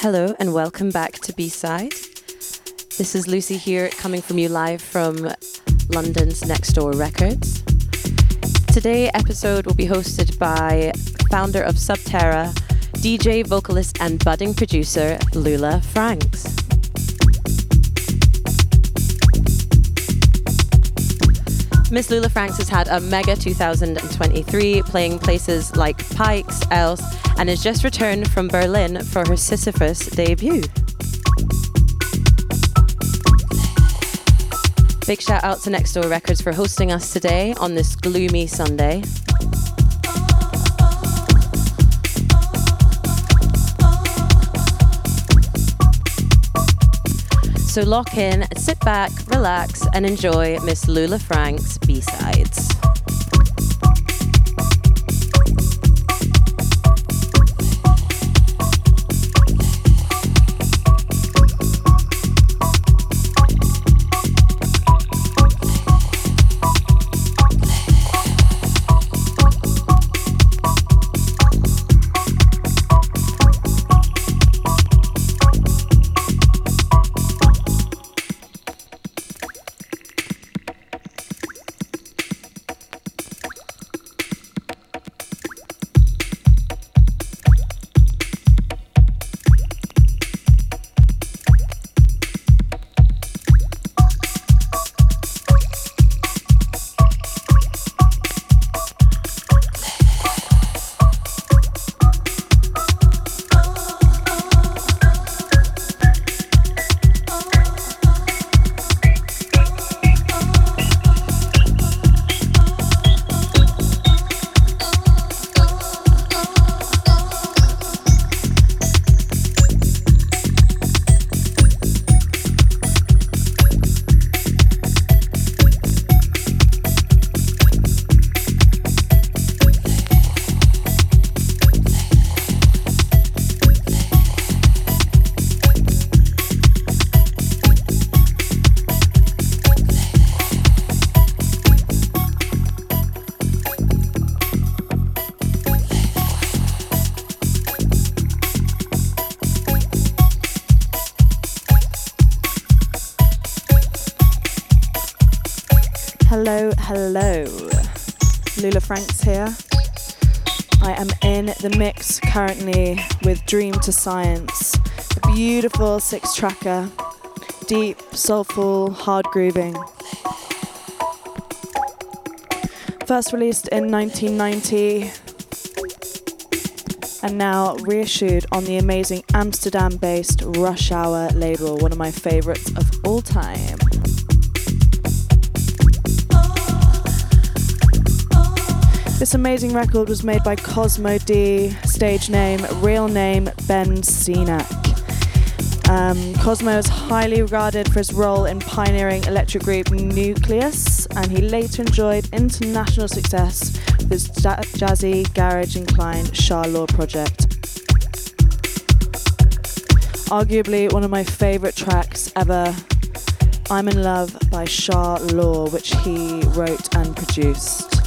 Hello and welcome back to B Side. This is Lucy here, coming from you live from London's Next Door Records. Today episode will be hosted by founder of Subterra, DJ, vocalist, and budding producer Lulah Francs. Miss Lulah Francs has had a mega 2023, playing places like Pikes, Else, and has just returned from Berlin for her Sisyphos debut. Big shout out to Next Door Records for hosting us today on this gloomy Sunday. So lock in, sit back, relax, and enjoy Miss Lulah Francs' B sides. Currently with Dream 2 Science, a beautiful six tracker, deep, soulful, hard grooving. First released in 1990 and now reissued on the amazing Amsterdam based Rush Hour label, one of my favorites of all time. This amazing record was made by Cosmo D, stage name, real name Ben Cenac. Um, Cosmo is highly regarded for his role in pioneering electric group Nucleus, and he later enjoyed international success with his jazzy, garage inclined Law project. Arguably one of my favourite tracks ever, I'm in Love by Sha-Lor, which he wrote and produced.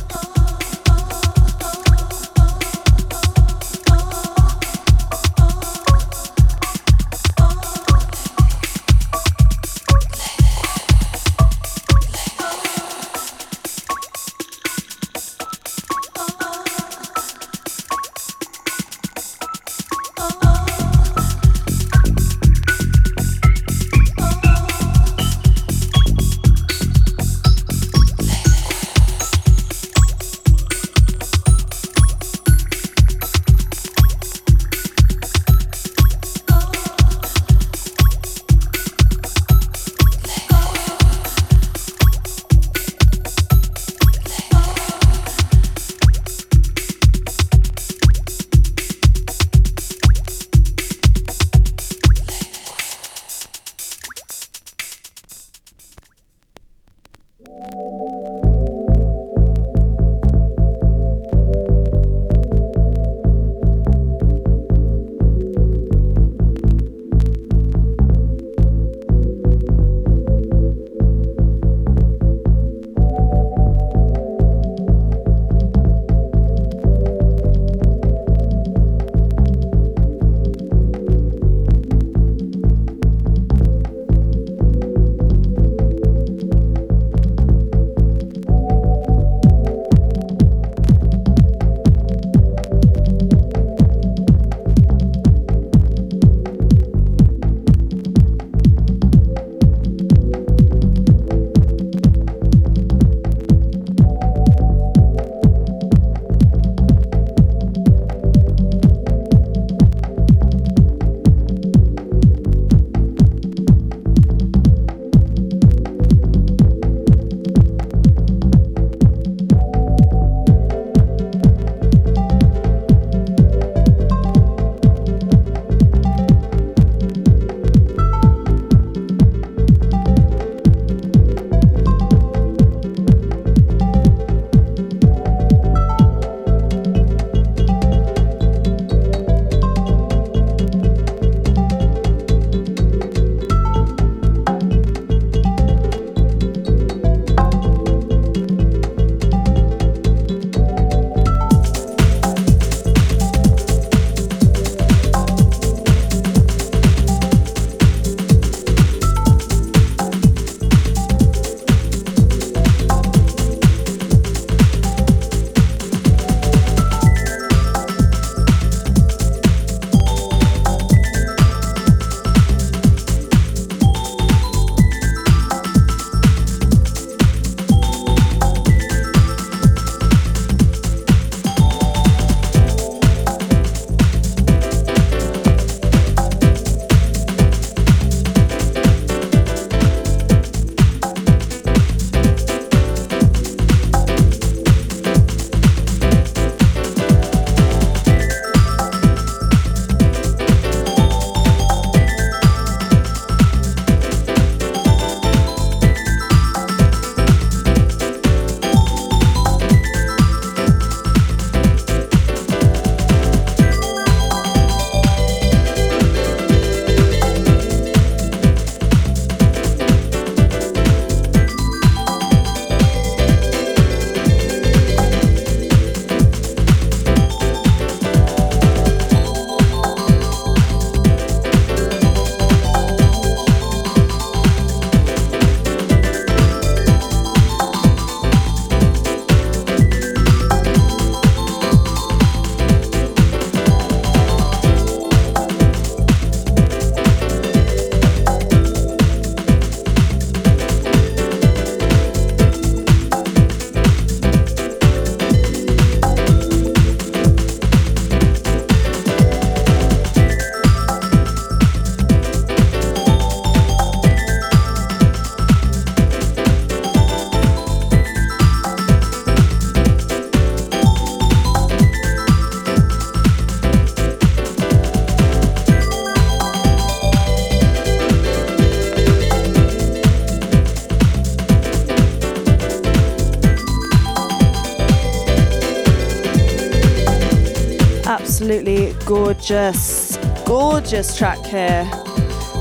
Gorgeous, gorgeous track here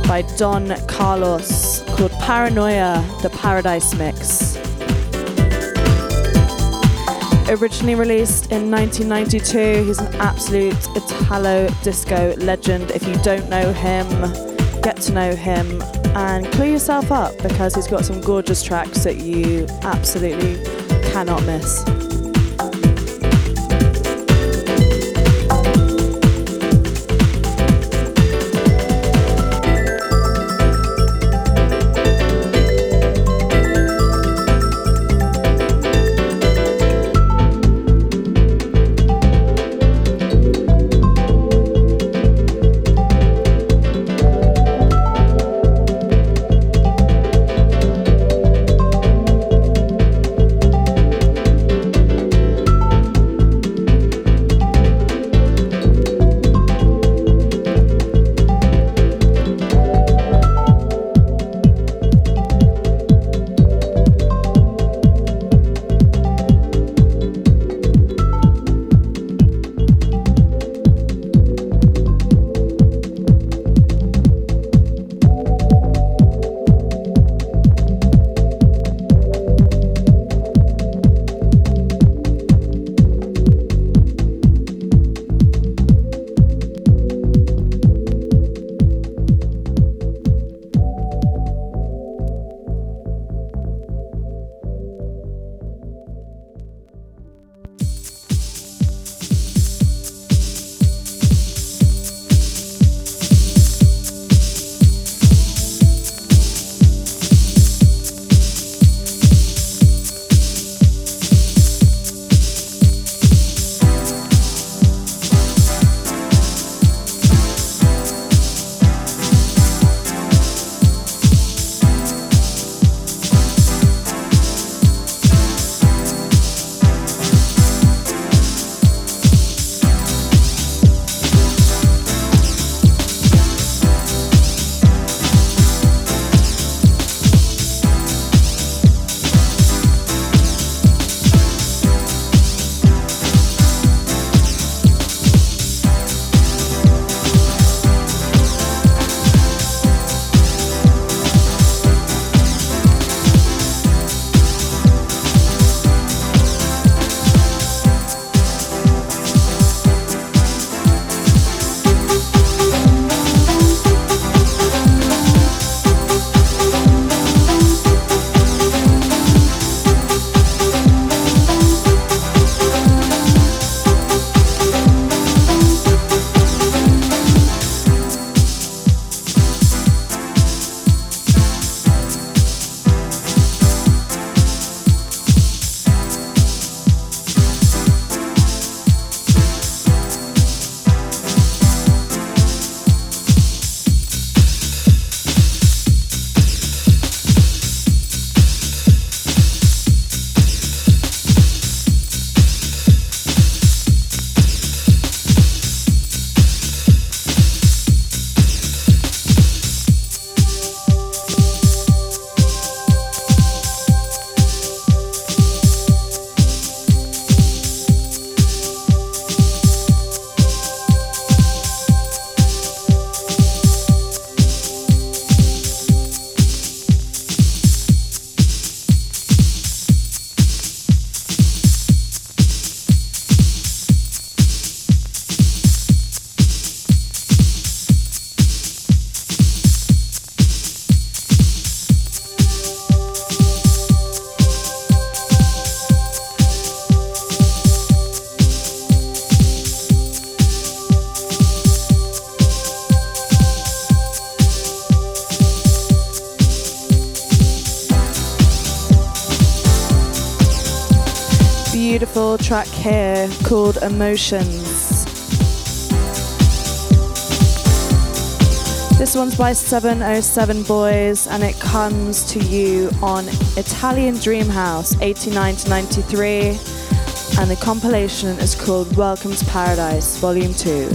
by Don Carlos called Paranoia, the Paradise Mix. Originally released in 1992, he's an absolute Italo disco legend. If you don't know him, get to know him and clue yourself up because he's got some gorgeous tracks that you absolutely cannot miss. Track here called Emotions. This one's by 707 Boys and it comes to you on Italian Dream House 89 to 93 and the compilation is called Welcome to Paradise Volume 2.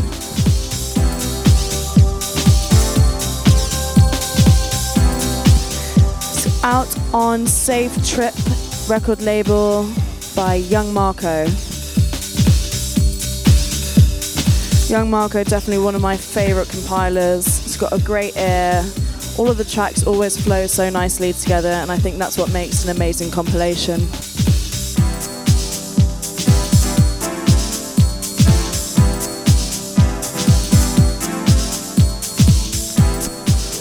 It's out on Safe Trip record label by Young Marco. Young Marco, definitely one of my favourite compilers. He's got a great ear. All of the tracks always flow so nicely together, and I think that's what makes an amazing compilation.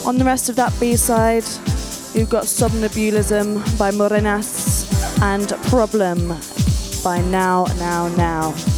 On the rest of that B-side, you've got Somnambulism by Morenas and Problem by Now, Now, Now.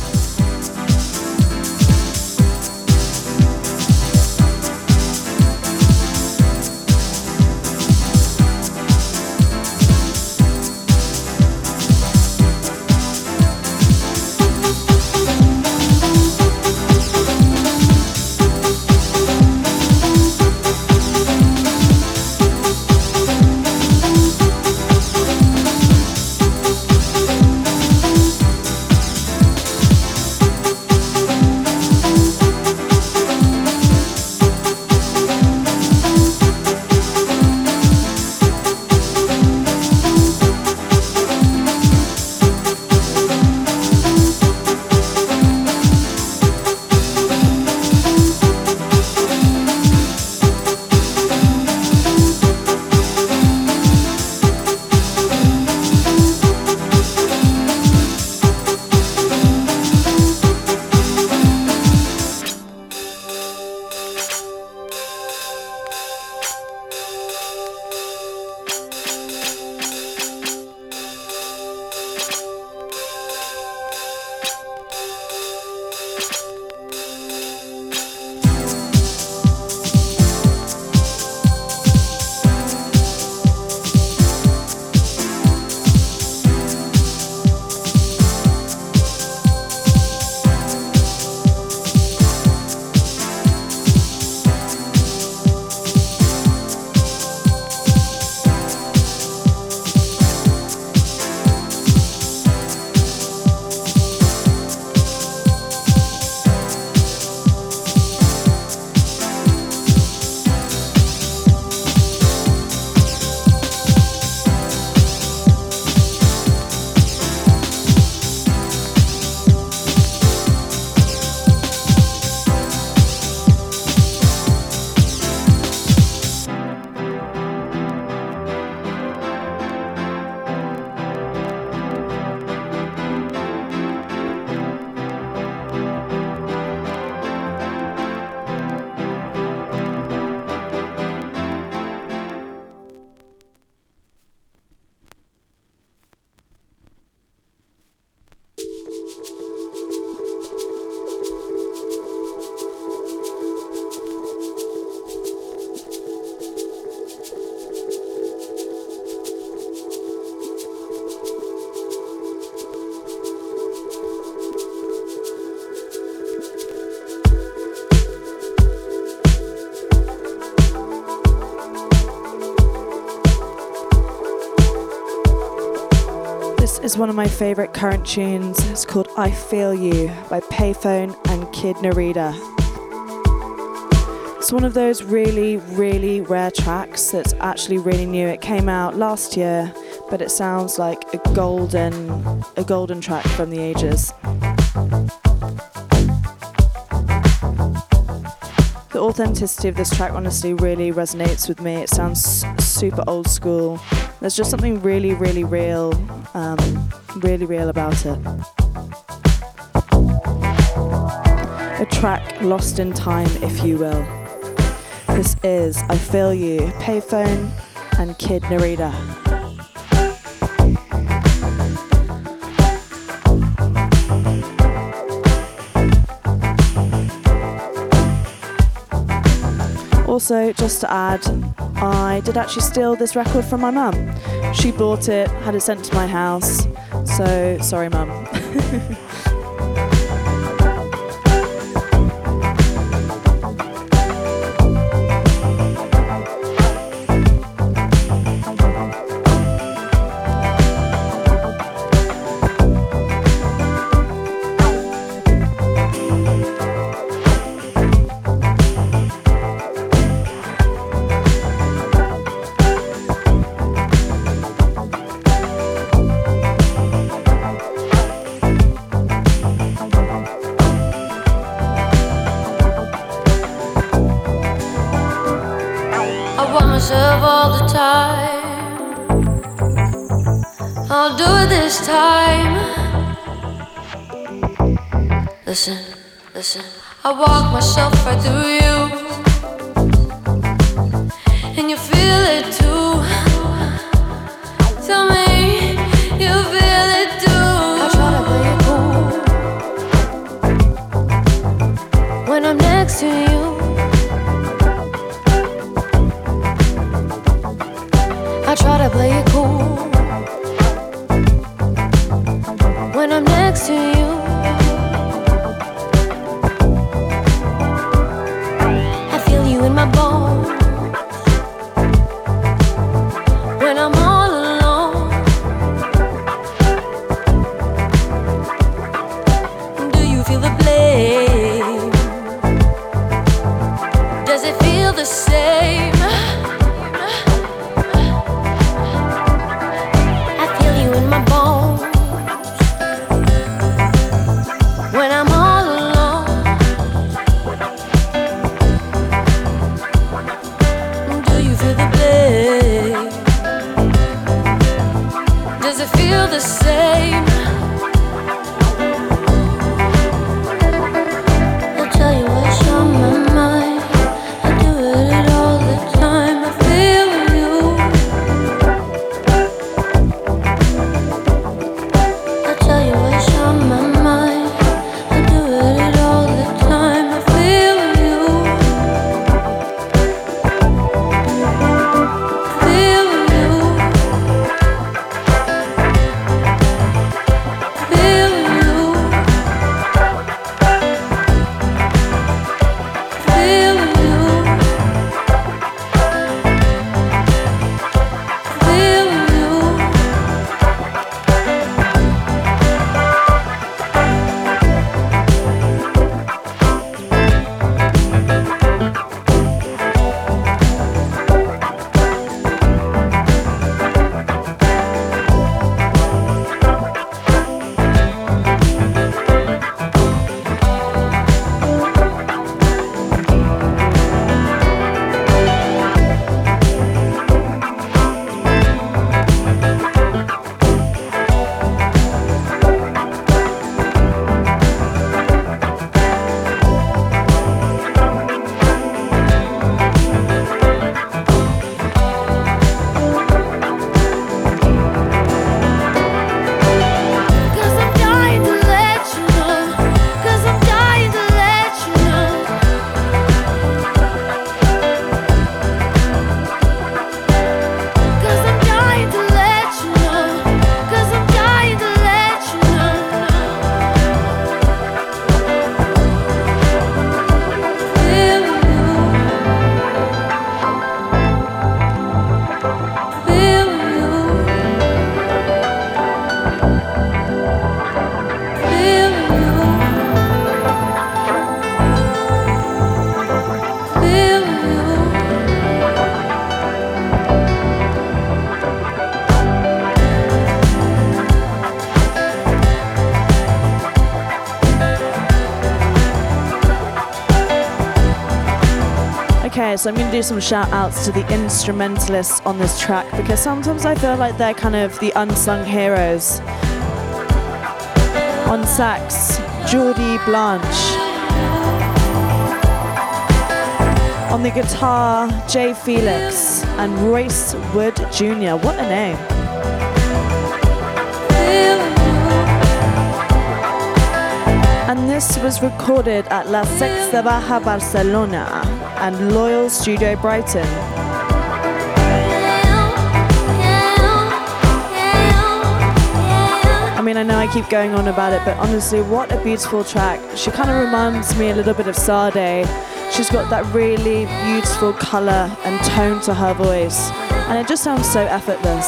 One of my favourite current tunes. It's called I Feel You by Payphone and Kid Narita. It's one of those really, really rare tracks that's actually really new. It came out last year, but it sounds like a golden, a golden track from the ages. The authenticity of this track honestly really resonates with me. It sounds super old school. There's just something really, really real um, really real about it. A track lost in time, if you will. This is I Feel You, Payphone and Kid Narita. Also, just to add, I did actually steal this record from my mum. She bought it, had it sent to my house. So, sorry, mum. time. Listen, listen. I walk myself right through you, you So I'm going to do some shout outs to the instrumentalists on this track because sometimes I feel like they're kind of the unsung heroes. On sax, Geordie Blanche. On the guitar, Jay Felix and Royce Wood Jr. What a name. And this was recorded at La Sexta Baja Barcelona and Loyal Studio Brighton. I mean, I know I keep going on about it, but honestly, what a beautiful track. She kind of reminds me a little bit of Sade. She's got that really beautiful color and tone to her voice, and it just sounds so effortless.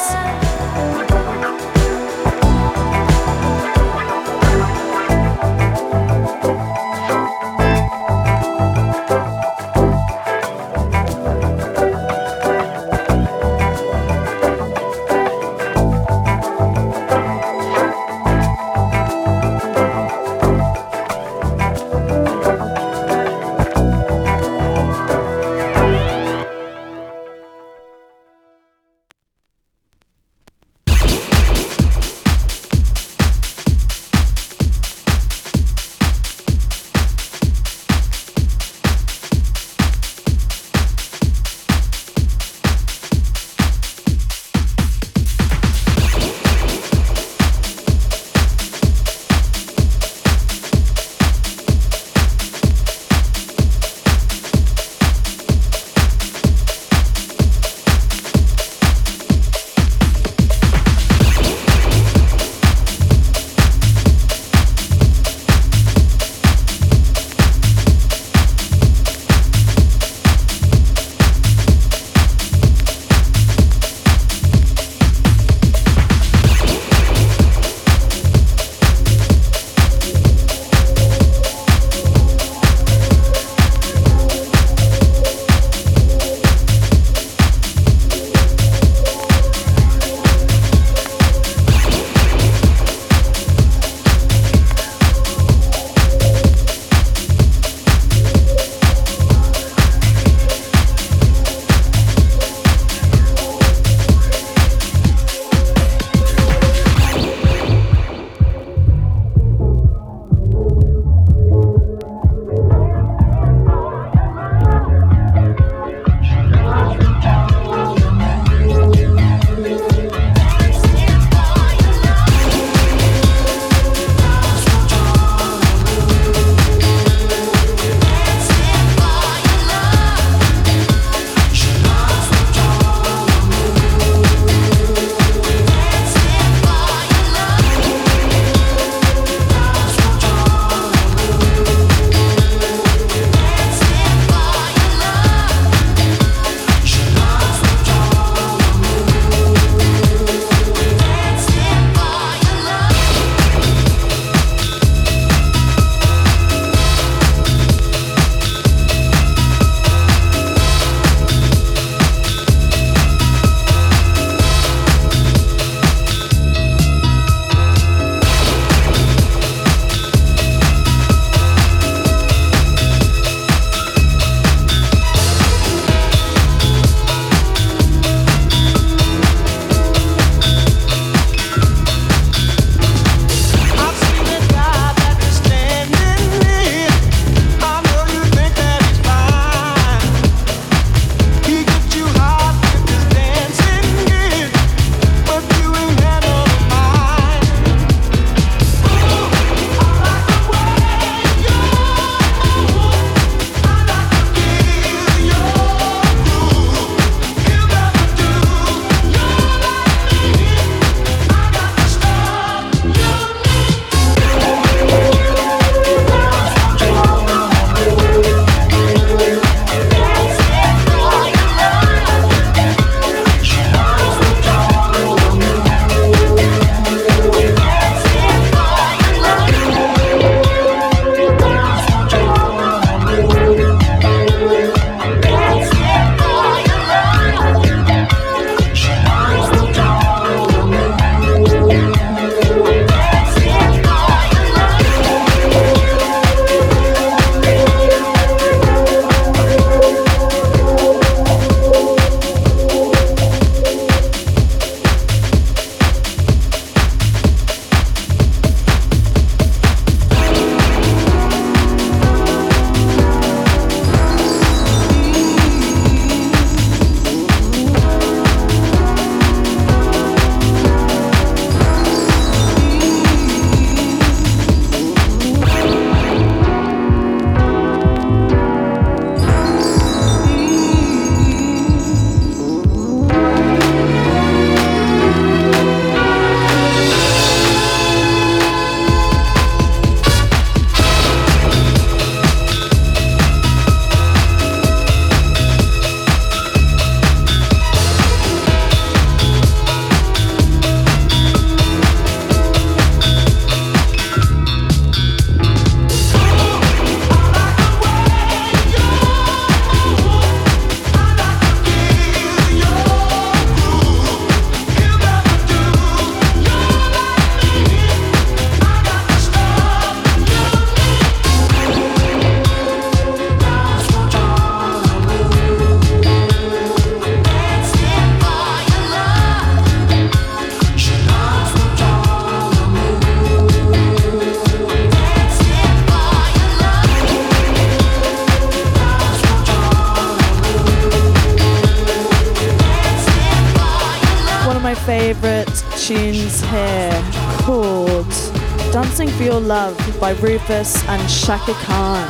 Rufus and Chaka Khan.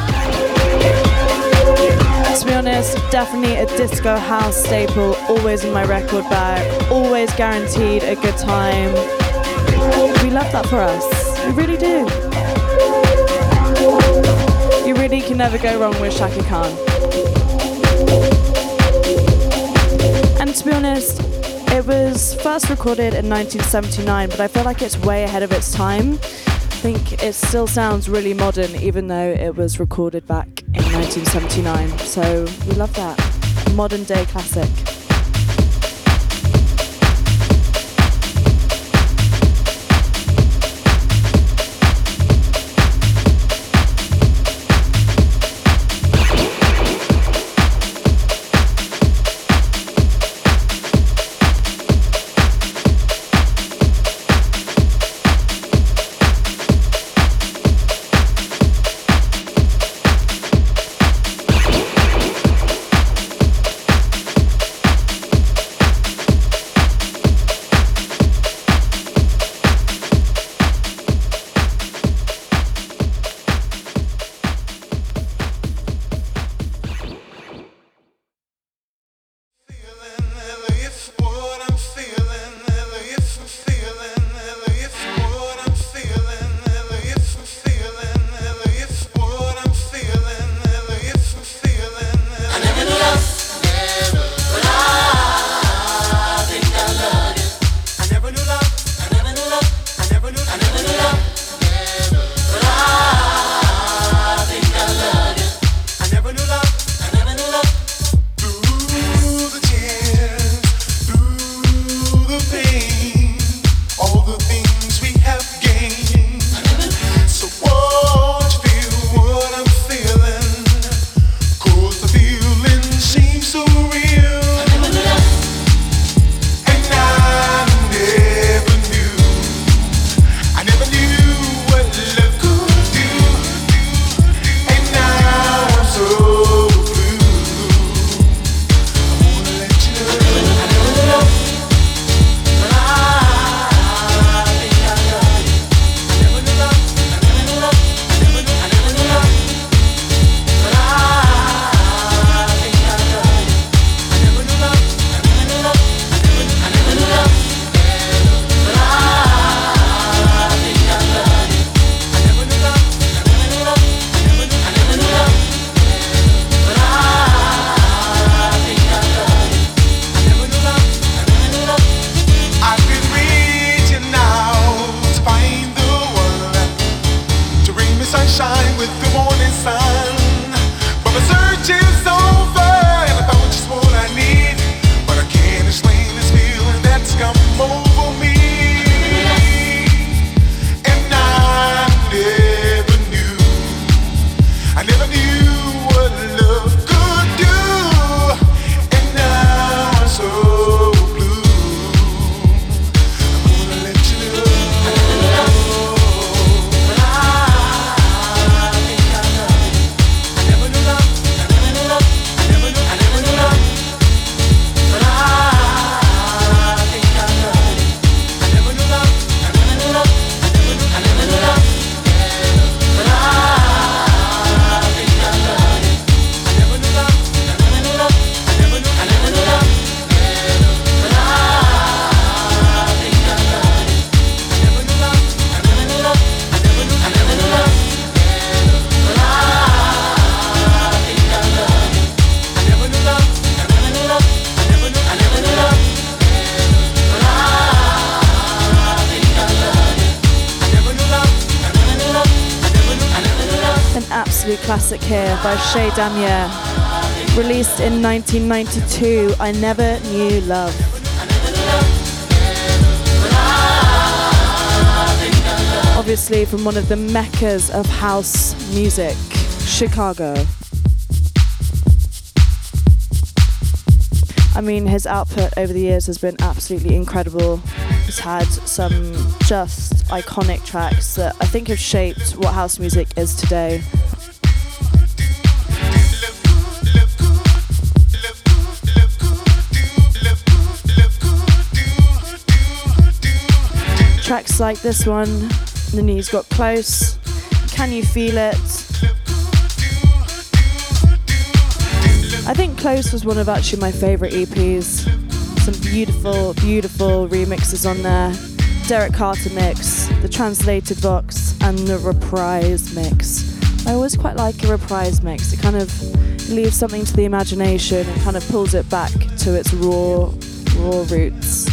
To be honest, definitely a disco house staple, always in my record bag, always guaranteed a good time. We love that for us, we really do. You really can never go wrong with Chaka Khan. And to be honest, it was first recorded in 1979, but I feel like it's way ahead of its time. I think it still sounds really modern, even though it was recorded back in 1979. So we love that. Modern day classic. Classic here by Chez Damier, released in 1992. I Never Knew Love. Obviously, from one of the meccas of house music, Chicago. I mean, his output over the years has been absolutely incredible. He's had some just iconic tracks that I think have shaped what house music is today. Tracks like this one, The Knees Got Close, Can You Feel It? I think Close was one of actually my favourite EPs. Some beautiful, beautiful remixes on there. Derrick Carter mix, the translated vox, and the reprise mix. I always quite like a reprise mix. It kind of leaves something to the imagination and kind of pulls it back to its raw, raw roots.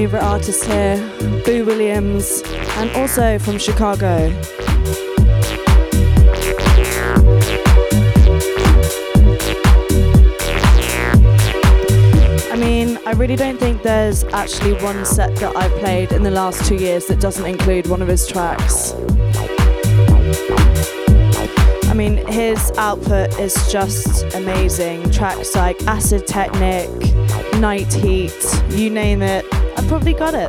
Favourite artists here, Boo Williams, and also from Chicago. I mean, I really don't think there's actually one set that I've played in the last two years that doesn't include one of his tracks. I mean, his output is just amazing. Tracks like Acid Technic, Night Heat, you name it, probably got it.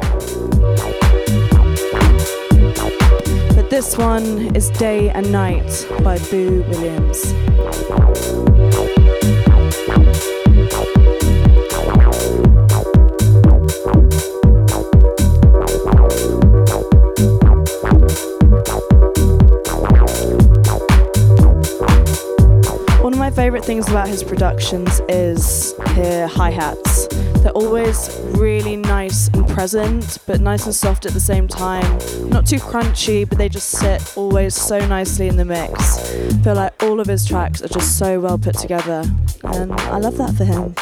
But this one is Day and Night by Boo Williams. One of my Favorite things about his productions is his hi-hats. They're always really nice and present, but nice and soft at the same time. Not too crunchy, but they just sit always so nicely in the mix. I feel like all of his tracks are just so well put together, and I love that for him.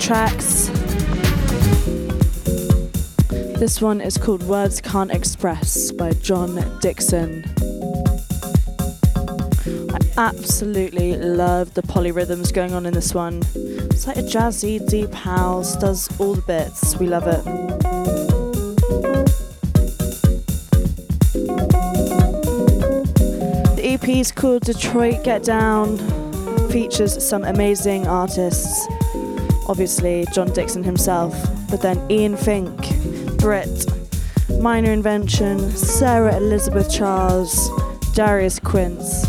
Tracks. This one is called Words Can't Express by Jon Dixon. I absolutely love the polyrhythms going on in this one. It's like a jazzy, deep house, does all the bits. We love it. The EP is called Detroit Get Down, features some amazing artists obviously Jon Dixon himself, but then Ian Fink, Brit, Minor Invention, Sarah Elizabeth Charles, Darius Quince.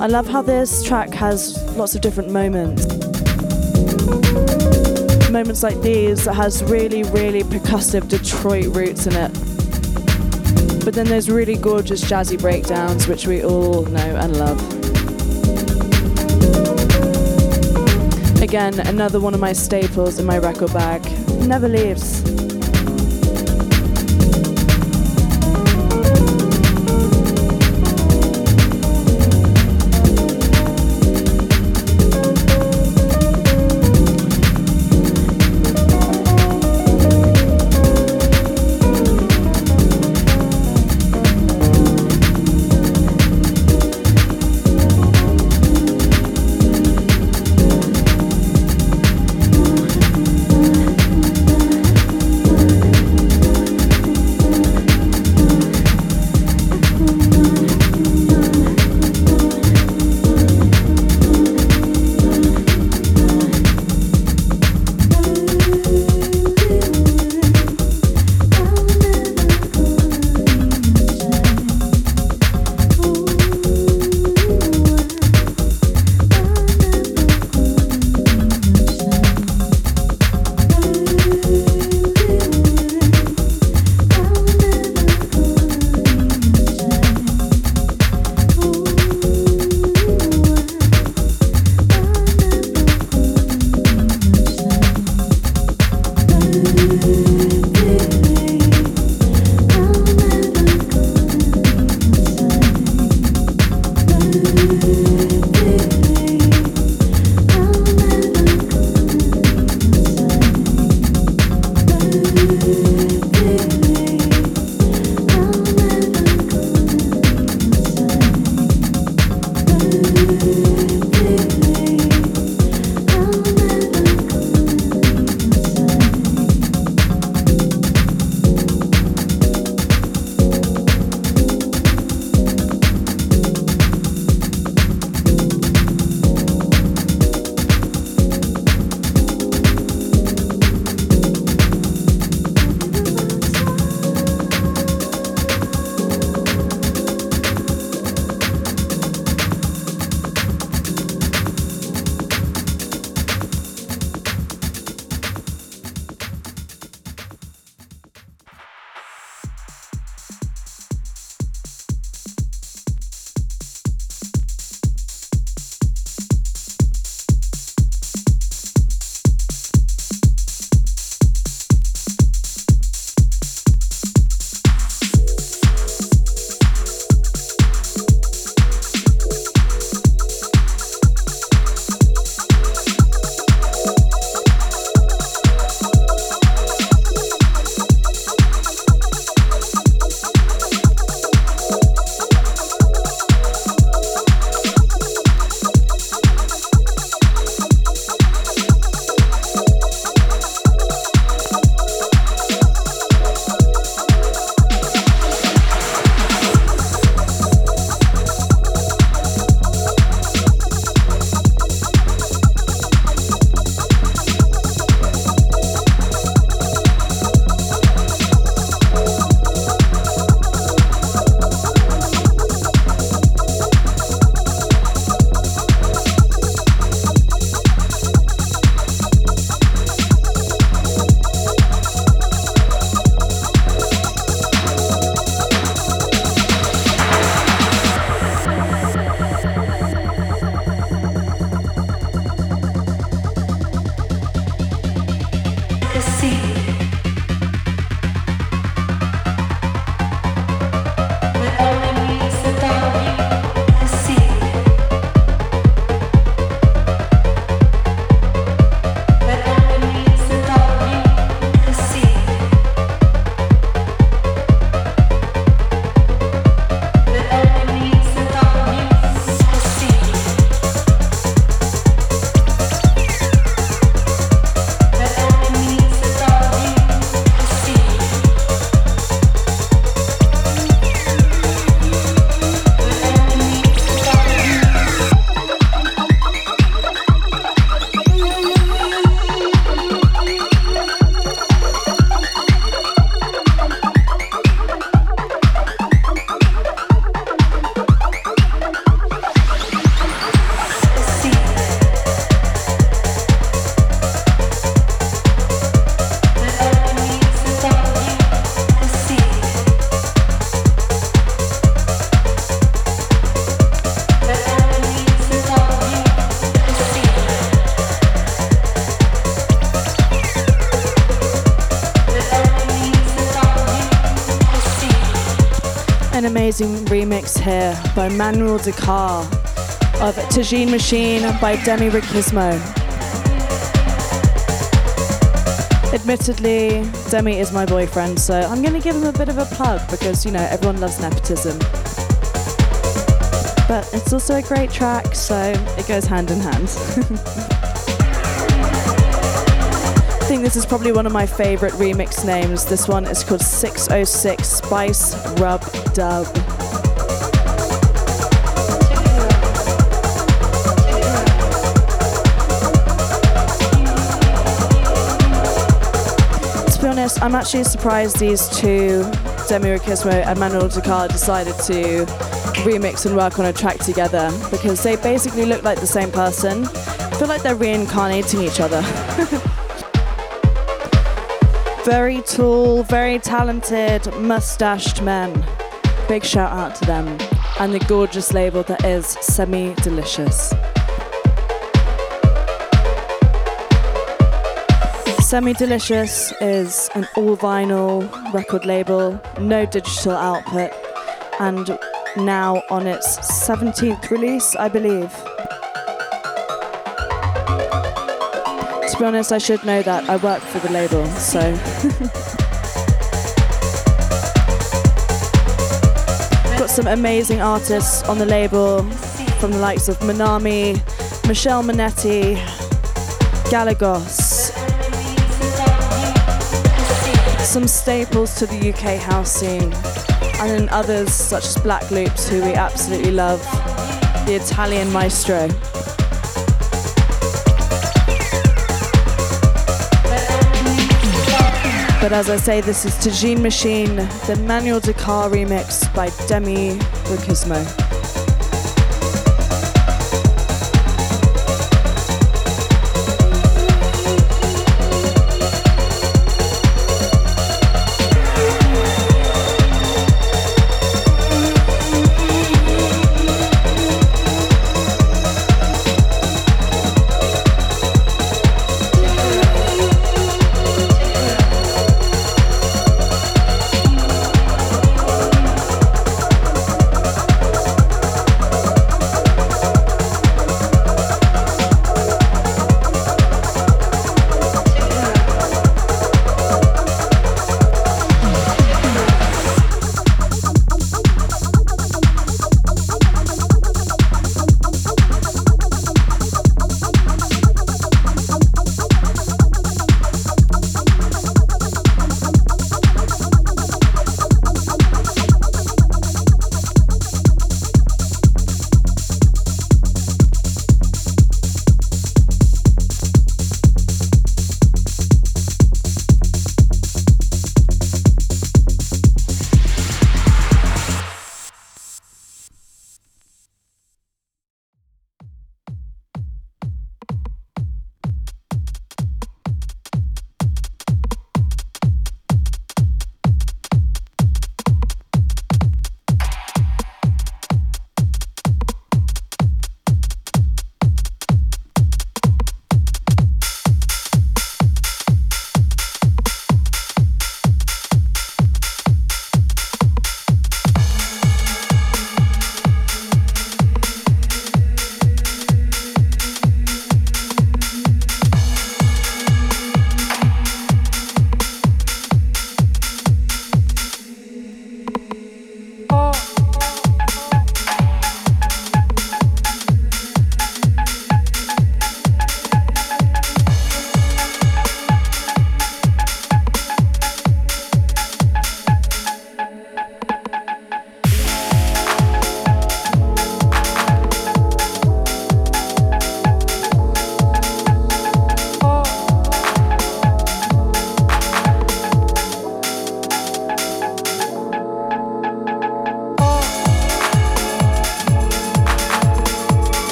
I love how this track has lots of different moments. Moments like these that has really, really percussive Detroit roots in it. But then there's really gorgeous jazzy breakdowns, which we all know and love. Again, another one of my staples in my record bag. Never leaves. Amazing remix here by Manuel Dakar of Tajine Machine by Demi Riquísimo. Admittedly, Demi is my boyfriend, so I'm going to give him a bit of a plug because, you know, everyone loves nepotism. But it's also a great track, so it goes hand in hand. Think this is probably one of my favorite remix names. This one is called 606 Spice Rub Dub. To be honest, I'm actually surprised these two, Demi Riquísimo and Manuel Dakar, decided to remix and work on a track together because they basically look like the same person. I feel like they're reincarnating each other. very tall, very talented, mustached men. Big shout out to them and the gorgeous label that is Semi Delicious. Semi Delicious is an all vinyl record label, no digital output, and now on its 17th release, I believe. To be honest, I should know that. I work for the label, so. Got some amazing artists on the label from the likes of Manami, Michelle Manetti, Galagos, some staples to the UK house scene, and then others such as Black Loops, who we absolutely love, the Italian maestro. But as I say, this is Tajine Machine, the Manuel Dakar remix by Demi Riquísimo.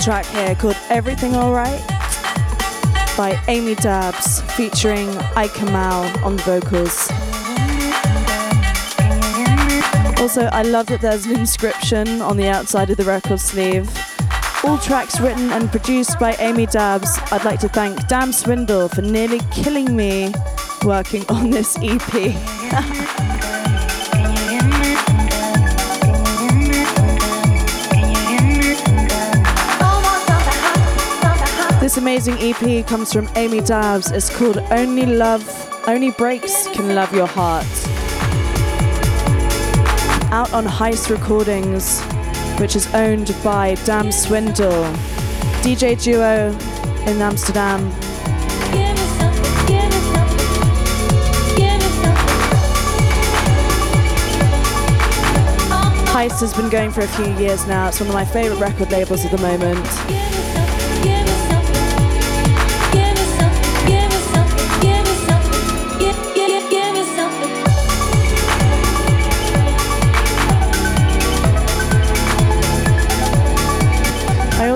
Track here called Everything Alright by Amy Dabbs featuring Ike Mal on the vocals. Also, I love that there's an inscription on the outside of the record sleeve. All tracks written and produced by Amy Dabbs. I'd like to thank Dam Swindle for nearly killing me working on this EP. amazing EP comes from Amy Dabbs. It's called Only Love, Only Breaks Can Love Your Heart. Out on Heist Recordings, which is owned by Dam Swindle, DJ duo in Amsterdam. Heist has been going for a few years now. It's one of my favourite record labels at the moment.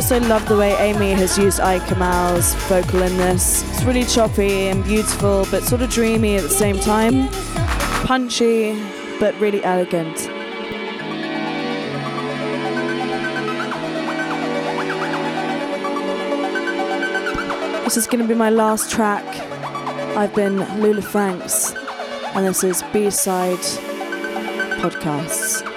Also love the way Amy has used Ike Mal's vocal in this. It's really choppy and beautiful, but sort of dreamy at the same time. Punchy, but really elegant. This is going to be my last track. I've been Lulah Francs, and this is B Side Podcasts.